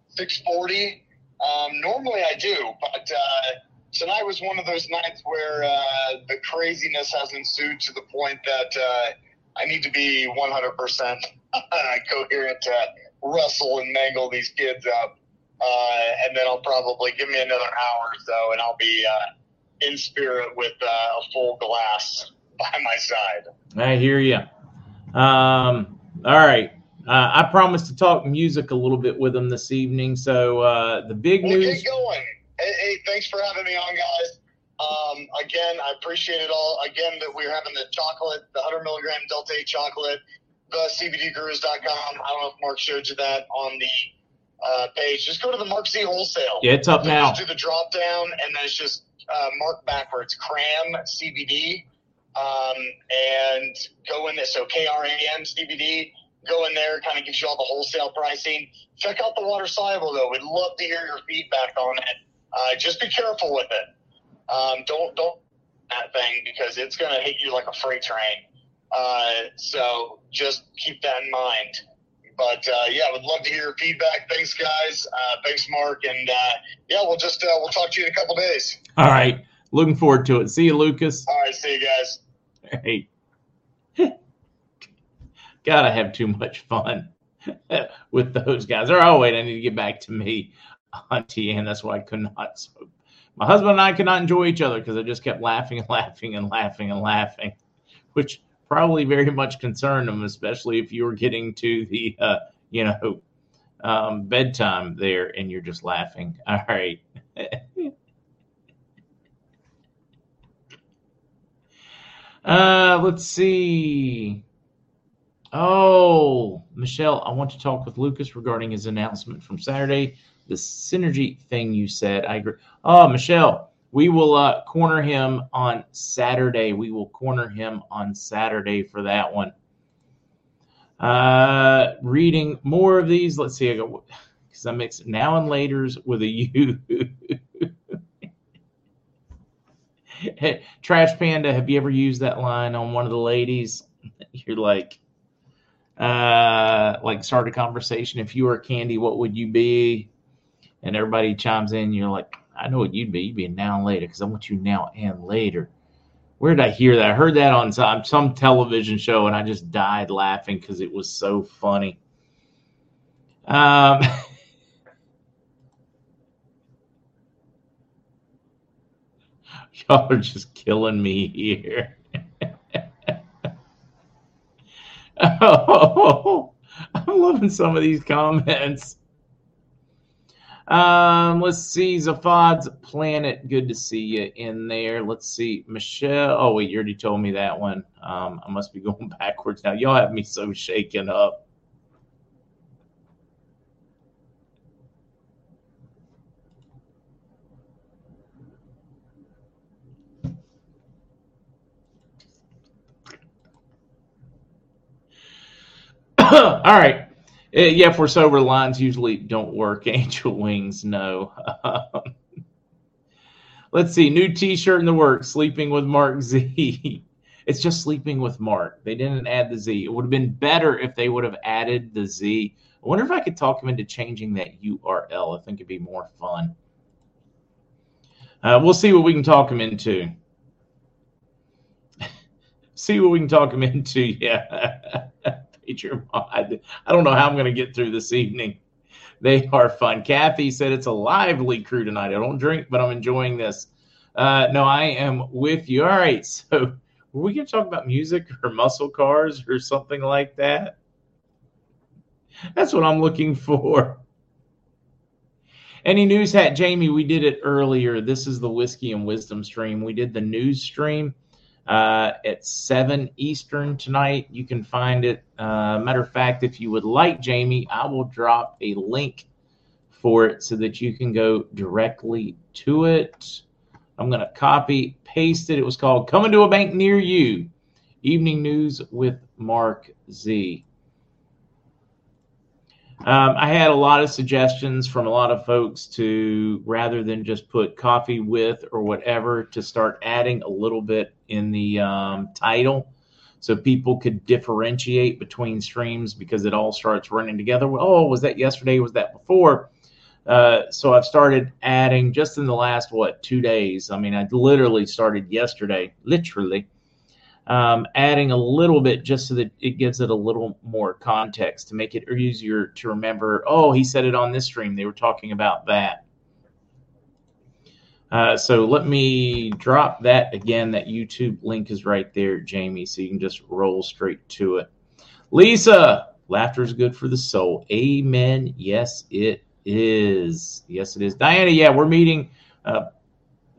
six forty. Um, normally I do, but uh, tonight was one of those nights where uh, the craziness has ensued to the point that uh, I need to be 100 percent coherent to wrestle and mangle these kids up, uh, and then I'll probably give me another hour or so, and I'll be. Uh, in spirit with uh, a full glass by my side. I hear you. Um, all right. Uh, I promised to talk music a little bit with him this evening. So uh, the big We'll news. get going. Hey, hey, thanks for having me on, guys. Um, again, I appreciate it all. Again, that we're having the chocolate, the 100 milligram Delta 8 chocolate, the CBDGurus.com. I don't know if Mark showed you that on the uh, page. Just go to the Mark Z Wholesale. Yeah, it's up now. Just do the drop down, and then it's just uh, mark backwards, Kram CBD, um, and go in there. So K R A M CBD. Go in there, kind of gives you all the wholesale pricing. Check out the water soluble though. We'd love to hear your feedback on it. Uh, just be careful with it. Um, don't don't that thing because it's going to hit you like a freight train. Uh, so just keep that in mind. But uh, yeah, I would love to hear your feedback. Thanks, guys. Uh, thanks, Mark. And uh, yeah, we'll just uh, we'll talk to you in a couple days. All right. Looking forward to it. See you, Lucas. All right, see you guys. Hey. Gotta have too much fun with those guys. Or oh wait, I need to get back to me on TN. That's why I could not. So my husband and I could not enjoy each other because I just kept laughing and laughing and laughing and laughing, which probably very much concerned him, especially if you were getting to the uh, you know um, bedtime there and you're just laughing. All right. Uh, let's see. Oh, Michelle, I want to talk with Lucas regarding his announcement from Saturday. The synergy thing you said. I agree. Oh, Michelle, we will uh, corner him on Saturday. We will corner him on Saturday for that one. Uh, reading more of these. Let's see. I go because I mix now and later's with a U. Hey, Trash Panda, have you ever used that line on one of the ladies? You're like, uh, like start a conversation. If you were candy, what would you be? And everybody chimes in. You're like, I know what you'd be. You'd be a now and later because I want you now and later. Where did I hear that? I heard that on some, some television show and I just died laughing because it was so funny. Um, Y'all are just killing me here. oh, I'm loving some of these comments. Um, let's see, Zafad's Planet. Good to see you in there. Let's see, Michelle. Oh wait, you already told me that one. Um, I must be going backwards now. Y'all have me so shaken up. All right. Uh, yeah, if we're sober, lines usually don't work. Angel Wings, no. Let's see. New t shirt in the works. Sleeping with Mark Z. it's just sleeping with Mark. They didn't add the Z. It would have been better if they would have added the Z. I wonder if I could talk him into changing that URL. I think it'd be more fun. Uh, we'll see what we can talk him into. see what we can talk him into. Yeah. Major Mod. I don't know how I'm going to get through this evening. They are fun. Kathy said it's a lively crew tonight. I don't drink, but I'm enjoying this. Uh, no, I am with you. All right. So, were we going to talk about music or muscle cars or something like that? That's what I'm looking for. Any news hat, Jamie? We did it earlier. This is the whiskey and wisdom stream. We did the news stream uh, at seven Eastern tonight. You can find it. Uh, matter of fact, if you would like, Jamie, I will drop a link for it so that you can go directly to it. I'm going to copy, paste it. It was called Coming to a Bank Near You Evening News with Mark Z. Um, I had a lot of suggestions from a lot of folks to rather than just put coffee with or whatever, to start adding a little bit in the um, title so people could differentiate between streams because it all starts running together. Oh, was that yesterday? Was that before? Uh, so I've started adding just in the last what two days. I mean, I literally started yesterday, literally um, adding a little bit just so that it gives it a little more context to make it easier to remember. Oh, he said it on this stream. They were talking about that. Uh, so let me drop that again. That YouTube link is right there, Jamie, so you can just roll straight to it. Lisa, laughter is good for the soul. Amen. Yes, it is. Yes, it is. Diana, yeah, we're meeting uh,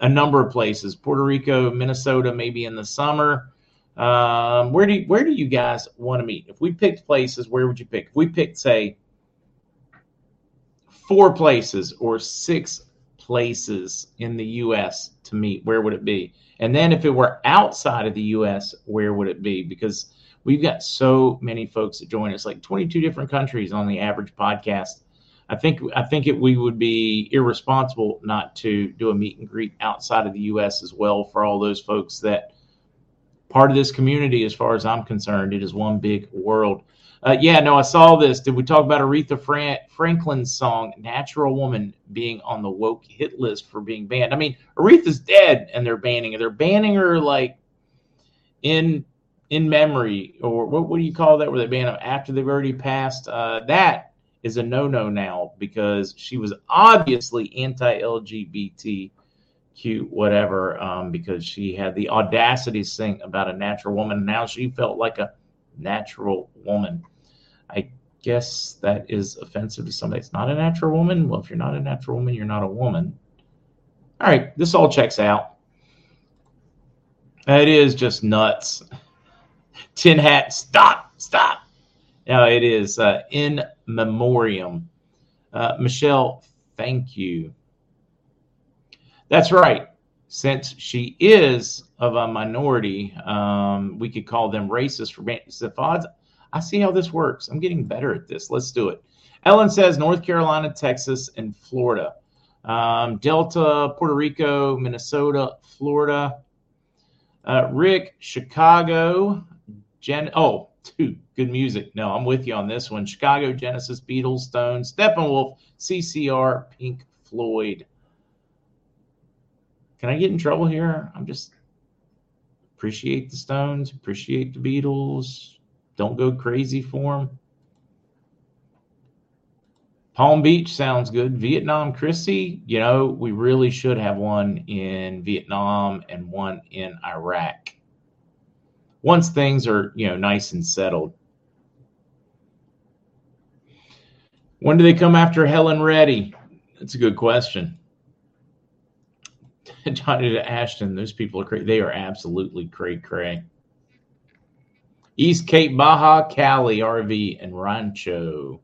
a number of places Puerto Rico, Minnesota, maybe in the summer. Um, where do you, where do you guys want to meet? If we picked places, where would you pick? If we picked, say, four places or six places in the U.S. to meet, where would it be? And then if it were outside of the U.S., where would it be? Because we've got so many folks that join us, like 22 different countries on the average podcast. I think I think it, we would be irresponsible not to do a meet and greet outside of the U.S. as well for all those folks that part of this community as far as I'm concerned. It is one big world. Uh, yeah, no, I saw this. Did we talk about Aretha Fran- Franklin's song "Natural Woman" being on the woke hit list for being banned? I mean, Aretha's dead, and they're banning her. They're banning her like in in memory, or what, what do you call that? Where they ban them after they've already passed? Uh, that is a no no now because she was obviously anti LGBT cute, whatever, um, because she had the audacity to sing about a natural woman. Now she felt like a natural woman. I guess that is offensive to somebody. It's not a natural woman. Well, if you're not a natural woman, you're not a woman. All right, this all checks out. It is just nuts. Tin hat, stop, stop. Now it is uh, in memoriam. Uh, Michelle, thank you. That's right. Since she is of a minority, um, we could call them racist for Zaphod. I see how this works. I'm getting better at this. Let's do it. Ellen says North Carolina, Texas, and Florida. Um, Delta, Puerto Rico, Minnesota, Florida. Uh, Rick, Chicago. Jen. Oh, good music. No, I'm with you on this one. Chicago, Genesis, Beatles, Stones, Steppenwolf, CCR, Pink Floyd. Can I get in trouble here? I'm just appreciate the Stones, appreciate the Beatles. Don't go crazy for them. Palm Beach sounds good. Vietnam, Chrissy, you know, we really should have one in Vietnam and one in Iraq. Once things are, you know, nice and settled. When do they come after Helen Reddy? That's a good question. Johnny Ashton, those people are crazy. They are absolutely cray cray. East Cape, Baja, Cali, RV, and Rancho.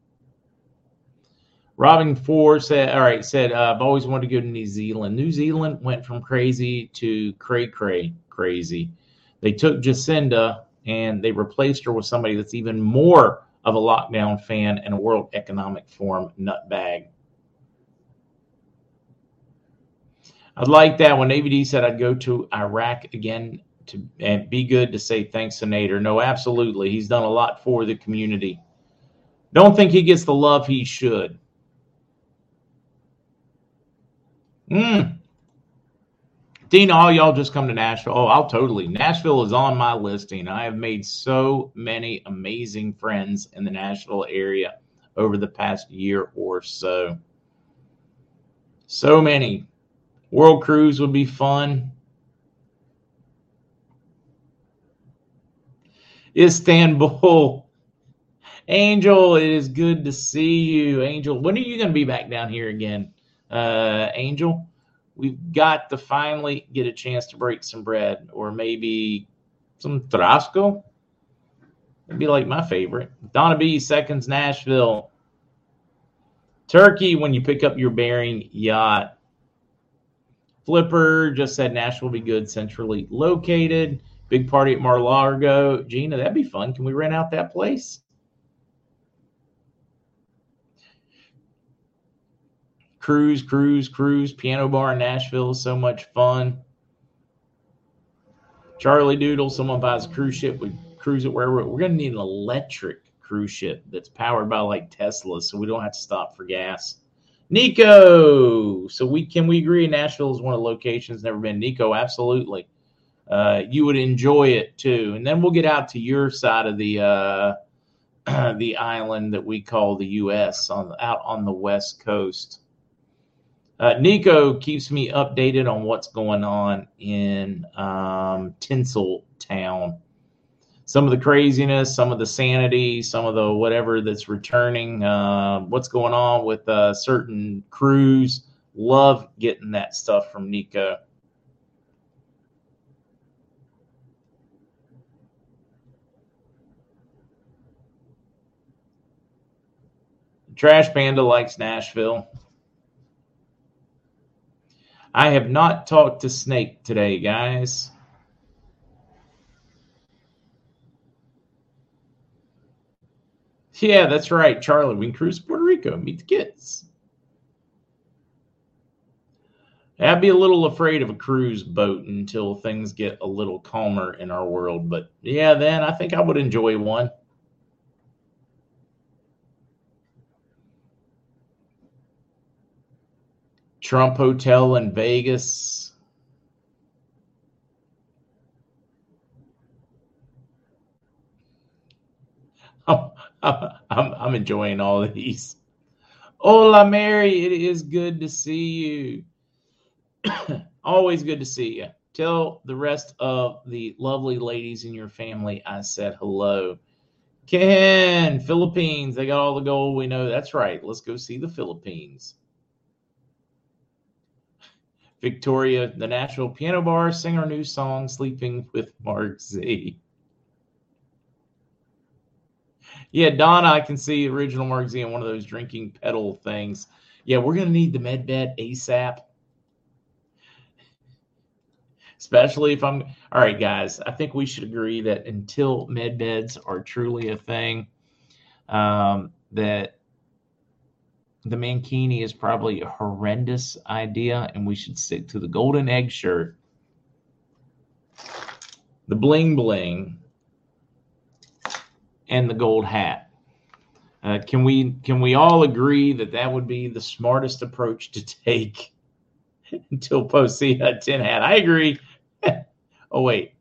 Robin Ford said, all right, said, uh, I've always wanted to go to New Zealand. New Zealand went from crazy to cray cray crazy. They took Jacinda and they replaced her with somebody that's even more of a lockdown fan and a World Economic Forum nutbag. I'd like that when AVD said I'd go to Iraq again to and be good to say thanks to Nader. No, absolutely. He's done a lot for the community. Don't think he gets the love he should. Hmm. Dina, all y'all just come to Nashville. Oh, I'll totally. Nashville is on my listing. I have made so many amazing friends in the Nashville area over the past year or so. So many. World Cruise would be fun. Istanbul. Angel, it is good to see you. Angel, when are you going to be back down here again? Uh, Angel, we've got to finally get a chance to break some bread or maybe some Trasco. It'd be like my favorite. Donna B, seconds, Nashville. Turkey, when you pick up your Bering yacht. Flipper just said Nashville will be good, centrally located. Big party at Mar-a-Lago. Gina, that'd be fun. Can we rent out that place? Cruise, cruise, cruise. Piano bar in Nashville so much fun. Charlie Doodle, someone buys a cruise ship, we cruise it wherever. We're going to need an electric cruise ship that's powered by like Tesla, so we don't have to stop for gas. Nico, so we can we agree Nashville is one of the locations never been. Nico, absolutely. Uh, you would enjoy it too, and then we'll get out to your side of the uh, the island that we call the U.S. on out on the west coast. Uh, Nico keeps me updated on what's going on in um, Tinsel Town. Some of the craziness, some of the sanity, some of the whatever that's returning. Uh, what's going on with uh, certain crews? Love getting that stuff from Nico. Trash Panda likes Nashville. I have not talked to Snake today, guys. Yeah, that's right, Charlie. We can cruise to Puerto Rico meet the kids. I'd be a little afraid of a cruise boat until things get a little calmer in our world. But yeah, then I think I would enjoy one. Trump Hotel in Vegas. I'm, I'm, I'm enjoying all these. Hola, Mary. It is good to see you. Always good to see you. Tell the rest of the lovely ladies in your family I said hello. Ken, Philippines. They got all the gold we know. That's right. Let's go see the Philippines. Victoria, the Nashville Piano Bar, sing our new song, Sleeping with Mark Z. Yeah, Donna, I can see original Mark Z on one of those drinking pedal things. Yeah, we're to need the med bed ASAP. Especially if I'm all right, guys. I think we should agree that until med beds are truly a thing, um, that the mankini is probably a horrendous idea, and we should stick to the golden egg shirt, the bling bling, and the gold hat. Uh, can we can we all agree that that would be the smartest approach to take until see a tin hat? I agree. oh wait,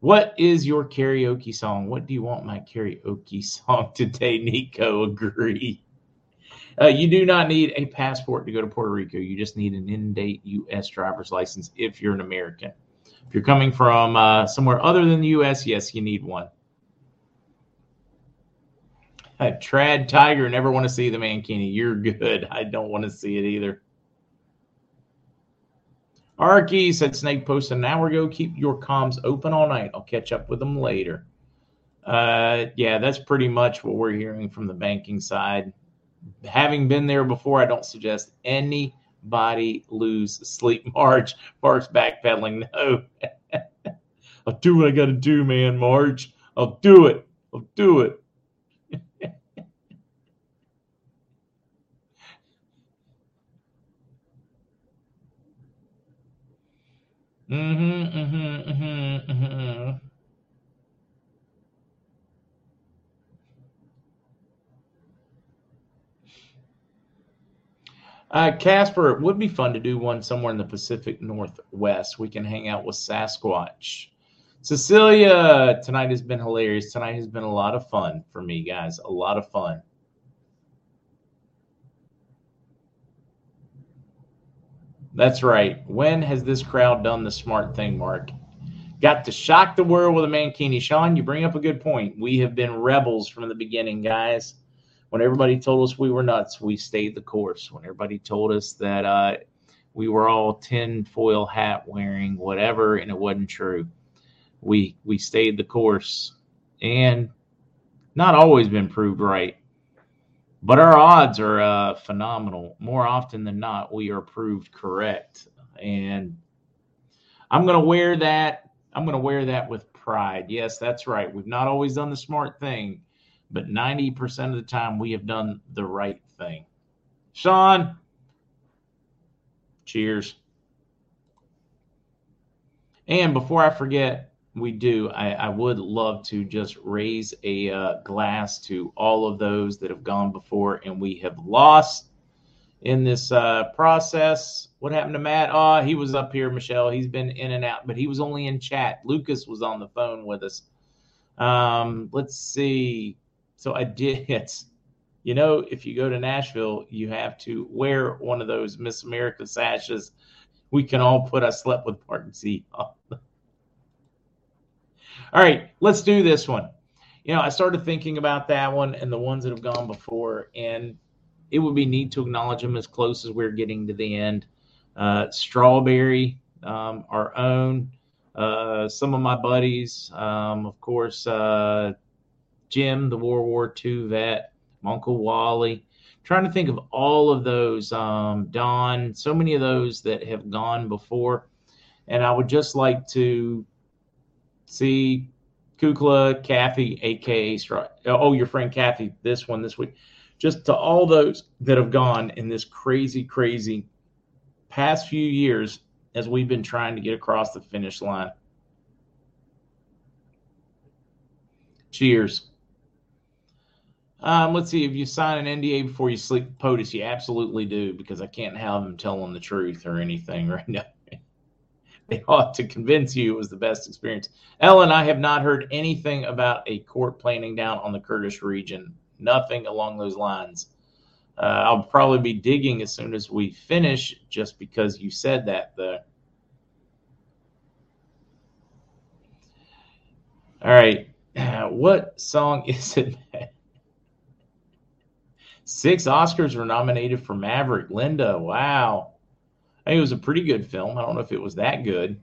what is your karaoke song? What do you want my karaoke song today? Nico, agree. Uh, you do not need a passport to go to Puerto Rico. You just need an in-date U.S. driver's license if you're an American. If you're coming from uh, somewhere other than the U.S., yes, you need one. Trad Tiger, never want to see the Mankini. You're good. I don't want to see it either. Arky said Snake posted an hour ago. Keep your comms open all night. I'll catch up with them later. Uh, yeah, that's pretty much what we're hearing from the banking side having been there before, I don't suggest anybody lose sleep. March, March backpedaling. No, I'll do what I got to do, man. March, I'll do it. I'll do it. Mm-hmm, mm-hmm, mm-hmm. Uh, Casper, it would be fun to do one somewhere in the Pacific Northwest. We can hang out with Sasquatch. Cecilia, tonight has been hilarious. Tonight has been a lot of fun for me, guys. A lot of fun. That's right. When has this crowd done the smart thing, Mark? Got to shock the world with a mankini. Sean, you bring up a good point. We have been rebels from the beginning, guys. When everybody told us we were nuts, we stayed the course. When everybody told us that uh, we were all tin foil hat wearing, whatever, and it wasn't true, we we stayed the course, and not always been proved right. But our odds are uh, phenomenal. More often than not, we are proved correct. And I'm going to wear that. I'm going to wear that with pride. Yes, that's right. We've not always done the smart thing, but 90% of the time we have done the right thing. Sean, cheers. And before I forget, we do. I, I, would love to just raise a uh, glass to all of those that have gone before and we have lost in this uh, process. What happened to Matt? Oh, he was up here, Michelle. He's been in and out, but he was only in chat. Lucas was on the phone with us. Um, let's see. So I did. You know, if you go to Nashville, you have to wear one of those Miss America sashes. We can all put "I slept with Mark Z." on all right, let's do this one. You know, I started thinking about that one and the ones that have gone before, and it would be neat to acknowledge them as close as we're getting to the end. Uh, Strawberry, um, our own, uh, some of my buddies, um, of course, uh, Jim, the World War II vet, Uncle Wally. trying to think of all of those, um, Don, so many of those that have gone before. And I would just like to see Kukla, Kathy, aka oh, your friend Kathy, this one this week. Just to all those that have gone in this crazy, crazy past few years as we've been trying to get across the finish line. Cheers. Um, let's see if you sign an NDA before you sleep. POTUS, you absolutely do because I can't have them telling the truth or anything right now. they ought to convince you it was the best experience. Ellen, I have not heard anything about a court planning down on the Kurdish region. Nothing along those lines. Uh, I'll probably be digging as soon as we finish, just because you said that, though. All right. What song is it? Six Oscars were nominated for Maverick. Linda, wow. I think it was a pretty good film. I don't know if it was that good.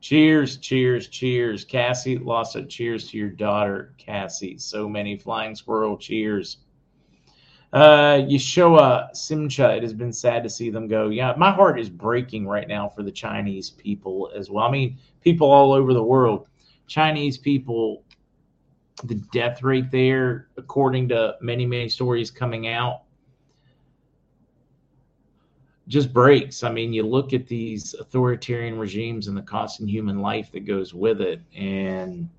Cheers, cheers, cheers. Cassie lost a cheers to your daughter, Cassie. So many flying squirrel cheers. Uh, Yeshua Simcha, it has been sad to see them go. Yeah, my heart is breaking right now for the Chinese people as well. I mean, people all over the world. Chinese people, the death rate there, according to many, many stories coming out, just breaks. I mean, you look at these authoritarian regimes and the cost in human life that goes with it, and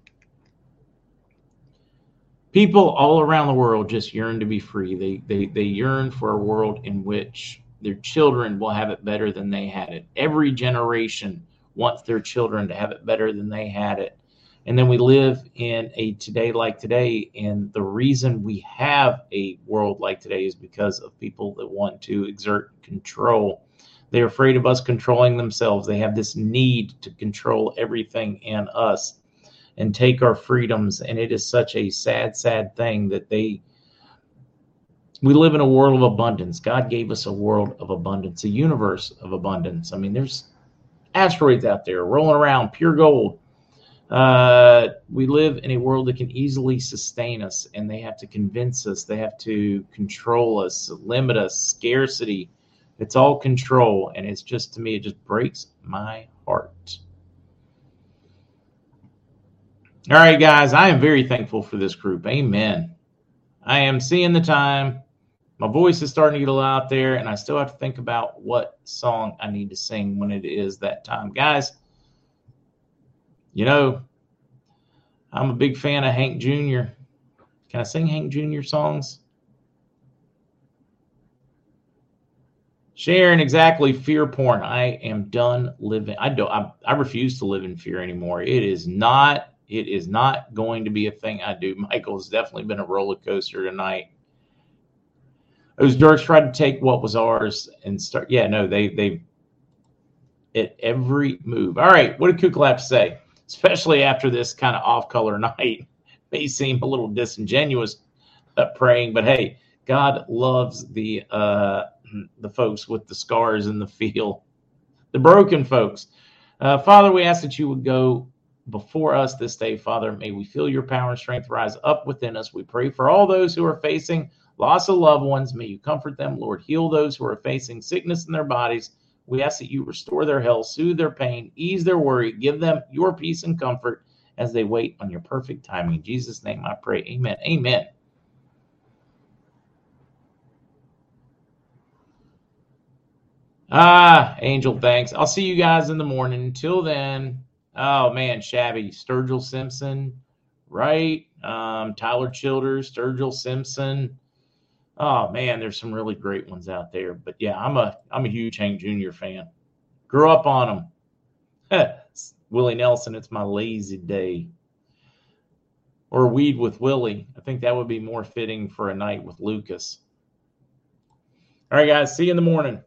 people all around the world just yearn to be free. They they they yearn for a world in which their children will have it better than they had it. Every generation wants their children to have it better than they had it. And then we live in a today like today. And the reason we have a world like today is because of people that want to exert control. They're afraid of us controlling themselves. They have this need to control everything and us and take our freedoms. And it is such a sad, sad thing that they. We live in a world of abundance. God gave us a world of abundance, a universe of abundance. I mean, there's asteroids out there rolling around, pure gold uh, we live in a world that can easily sustain us, and they have to convince us, they have to control us, limit us, scarcity. It's all control, and it's just to me, it just breaks my heart. All right, guys, I am very thankful for this group. Amen. I am seeing the time. My voice is starting to get a little out there, and I still have to think about what song I need to sing when it is that time. Guys, you know, I'm a big fan of Hank Jr. Can I sing Hank Jr. songs? Sharon, exactly. Fear porn. I am done living. I don't. I, I refuse to live in fear anymore. It is not. It is not going to be a thing I do. Michael's definitely been a roller coaster tonight. Those jerks tried to take what was ours and start. Yeah, no, they they at every move. All right, what did Kuklap say? Especially after this kind of off color night, may seem a little disingenuous uh, praying, but hey, God loves the uh, the folks with the scars in the field, the broken folks. Uh, Father, we ask that you would go before us this day, Father. May we feel your power and strength rise up within us. We pray for all those who are facing loss of loved ones. May you comfort them, Lord. Heal those who are facing sickness in their bodies. We ask that you restore their health, soothe their pain, ease their worry, give them your peace and comfort as they wait on your perfect timing. In Jesus' name I pray. Amen. Amen. Ah, Angel, thanks. I'll see you guys in the morning. Until then, oh man, Shabby, Sturgill Simpson, right? Um, Tyler Childers, Sturgill Simpson. Oh man, there's some really great ones out there. But yeah, I'm a I'm a huge Hank Jr. fan. Grew up on him. Willie Nelson, it's my lazy day. Or weed with Willie. I think that would be more fitting for a night with Lucas. All right, guys. See you in the morning.